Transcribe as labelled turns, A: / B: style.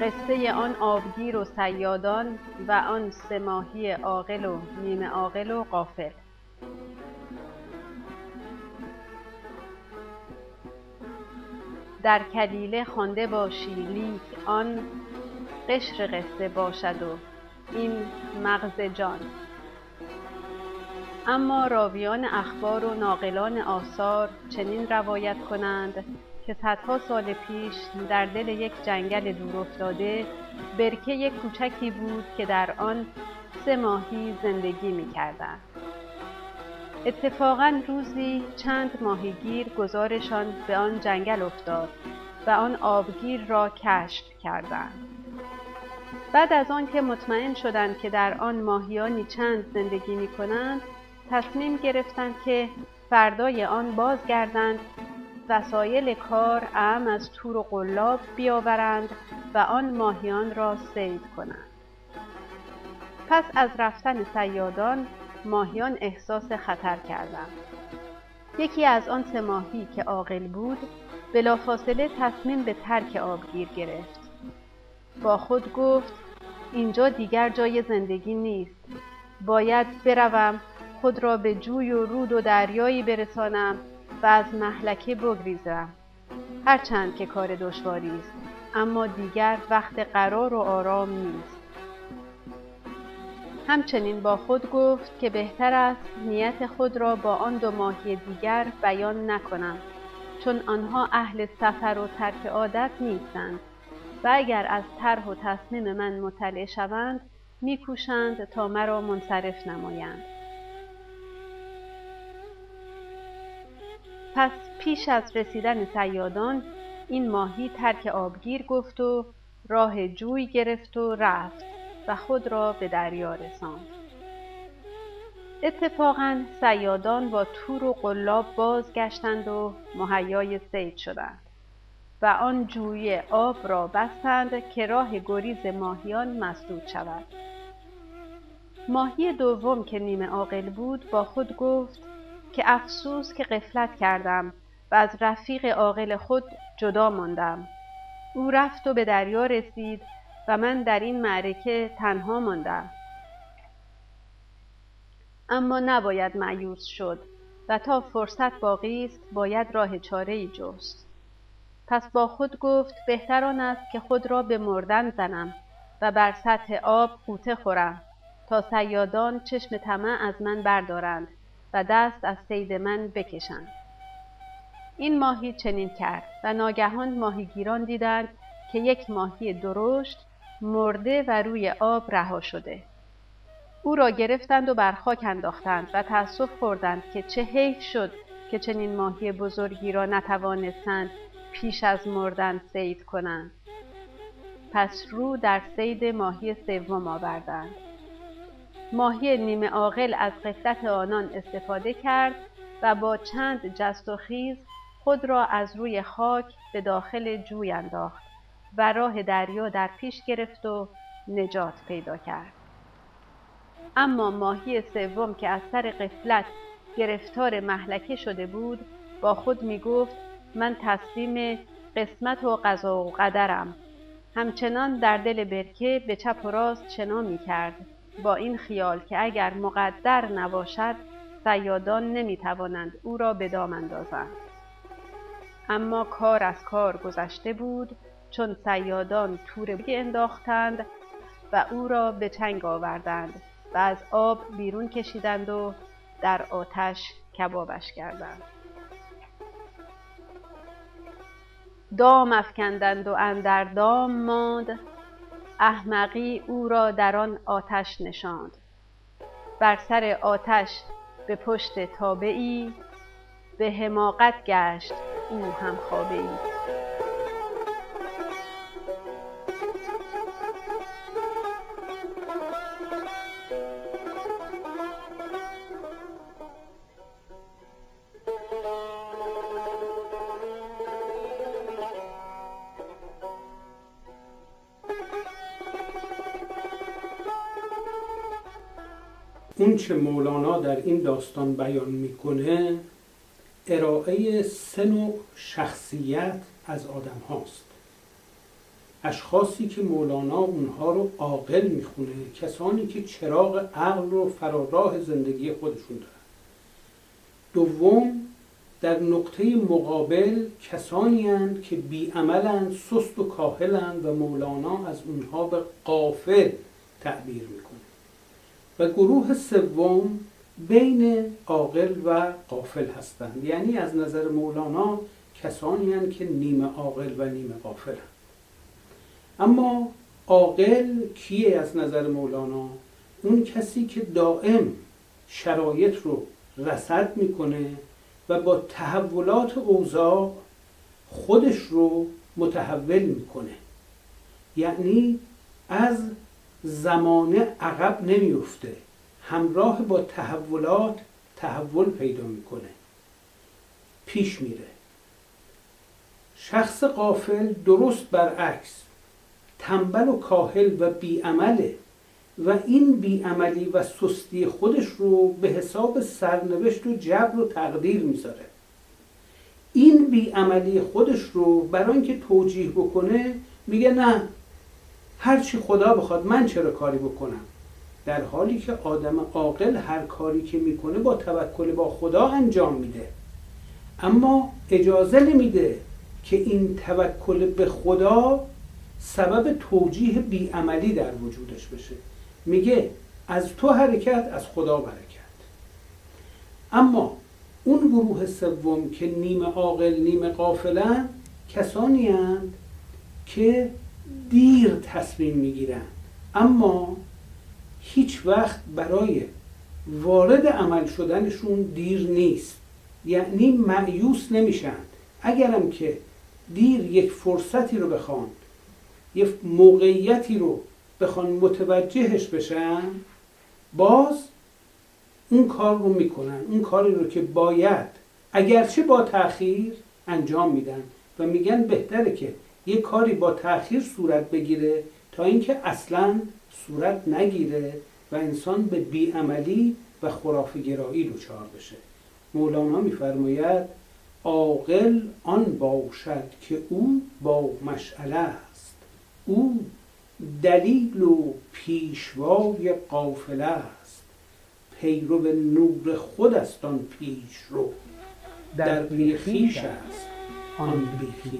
A: قصه آن آبگیر و صیادان و آن سه ماهی عاقل و نیمه عاقل و غافل. در کلیله خوانده باشی لیک آن قشر قصه باشد و این مغز جان. اما راویان اخبار و ناقلان آثار چنین روایت کنند که صدها سال پیش در دل یک جنگل دورافتاده برکه کوچکی بود که در آن سه ماهی زندگی می‌کردند. اتفاقا روزی چند ماهیگیر گذارشان به آن جنگل افتاد و آن آبگیر را کشف کردند. بعد از آنکه مطمئن شدند که در آن ماهیانی چند زندگی می کنند تصمیم گرفتند که فردای آن بازگردند وسایل کار اعم از تور و قلاب بیاورند و آن ماهیان را صید کنند. پس از رفتن صیادان ماهیان احساس خطر کردند. یکی از آن سه که عاقل بود بلافاصله تصمیم به ترک آبگیر گرفت. با خود گفت اینجا دیگر جای زندگی نیست. باید بروم خود را به جوی و رود و دریایی برسانم و از محلکه بگریزم. هرچند که کار دشواری است اما دیگر وقت قرار و آرام نیست. همچنین با خود گفت که بهتر است نیت خود را با آن دو ماهی دیگر بیان نکنم چون آنها اهل سفر و ترک عادت نیستند. و اگر از طرح و تصمیم من مطلع شوند میکوشند تا مرا منصرف نمایند. پس پیش از رسیدن صیادان این ماهی ترک آبگیر گفت و راه جوی گرفت و رفت و خود را به دریا رساند. اتفاقا صیادان با تور و قلاب بازگشتند و مهیای صید شدند و آن جوی آب را بستند که راه گریز ماهیان مسدود شود. ماهی دوم که نیمه عاقل بود با خود گفت که افسوس که غفلت کردم و از رفیق عاقل خود جدا ماندم. او رفت و به دریا رسید و من در این معرکه تنها ماندم. اما نباید معیوس شد و تا فرصت باقی است باید راه چاره ای جست. پس با خود گفت بهتر آن است که خود را به مردن زنم و بر سطح آب قوطه خورم تا صیادان چشم طمع از من بردارند. و دست از صید من بکشند. این ماهی چنین کرد و ناگهان ماهیگیران دیدند که یک ماهی درشت مرده و روی آب رها شده. او را گرفتند و بر خاک انداختند و تأسف خوردند که چه حیف شد که چنین ماهی بزرگی را نتوانستند پیش از مردن صید کنند. پس رو در صید ماهی سوم آوردند. ماهی نیمه عاقل از غفلت آنان استفاده کرد و با چند جست و خیز خود را از روی خاک به داخل جوی انداخت و راه دریا در پیش گرفت و نجات پیدا کرد. اما ماهی سوم که از سر قفلت گرفتار محلکه شده بود با خود می گفت من تسلیم قسمت و قضا و قدرم. همچنان در دل برکه به چپ و راست شنا می کرد. با این خیال که اگر مقدر نباشد سیادان نمی توانند او را به دام اندازند. اما کار از کار گذشته بود چون سیادان تور انداختند و او را به چنگ آوردند و از آب بیرون کشیدند و در آتش کبابش کردند. دام افکندند و اندر دام ماند احمقی او را در آن آتش نشاند. بر سر آتش به پشت تابعی به حماقت گشت او هم ای
B: اون چه مولانا در این داستان بیان می‌کنه ارائه سه نوع شخصیت از آدم هاست. اشخاصی که مولانا اونها رو عاقل می‌خونه کسانی که چراغ عقل رو فراراه زندگی خودشون دارن. دوم در نقطه مقابل کسانی هستند که بیعملند سست و کاهلند و مولانا از اونها به قافل تعبیر می‌کنه. و گروه سوم بین عاقل و قافل هستند. یعنی از نظر مولانا کسانی هستند که نیمه عاقل و نیمه قافل هستند. اما عاقل کیه از نظر مولانا؟ اون کسی که دائم شرایط رو رسد می‌کنه و با تحولات اوضاع خودش رو متحول می‌کنه. یعنی از زمانه عقب نمیفته همراه با تحولات تحول پیدا می‌کنه. پیش میره. شخص قافل درست برعکس. تنبل و کاهل و بیعمله و این بیعملی و سستی خودش رو به حساب سرنوشت و جبر و تقدیر می‌ذاره. این بیعملی خودش رو برای اینکه توجیه بکنه میگه نه هرچی خدا بخواد من چرا کاری بکنم؟ در حالی که آدم عاقل هر کاری که می‌کنه با توکل با خدا انجام میده. اما اجازه نمیده که این توکل به خدا سبب توجیه بیعملی در وجودش بشه. میگه از تو حرکت از خدا برکت. اما اون گروه سوم که نیمه عاقل نیمه قافلن کسانی هستند که دیر تصمیم می‌گیرند اما هیچ وقت برای وارد عمل شدنشون دیر نیست. یعنی معیوس نمیشند اگرم که دیر یک فرصتی رو بخوان یه موقعیتی رو بخوان متوجهش بشن باز اون کار رو می‌کنن. اون کاری رو که باید اگرچه با تاخیر انجام میدن و میگن بهتره که یه کاری با تاخیر صورت بگیره تا اینکه اصلا صورت نگیره و انسان به بیعملی و خرافگرایی دچار بشه. مولانا میفرماید عاقل آن باشد که او با مشعله است. او دلیل و پیشوای قافله است. پیرو نور خود است آن پیش رو در پی است آن بی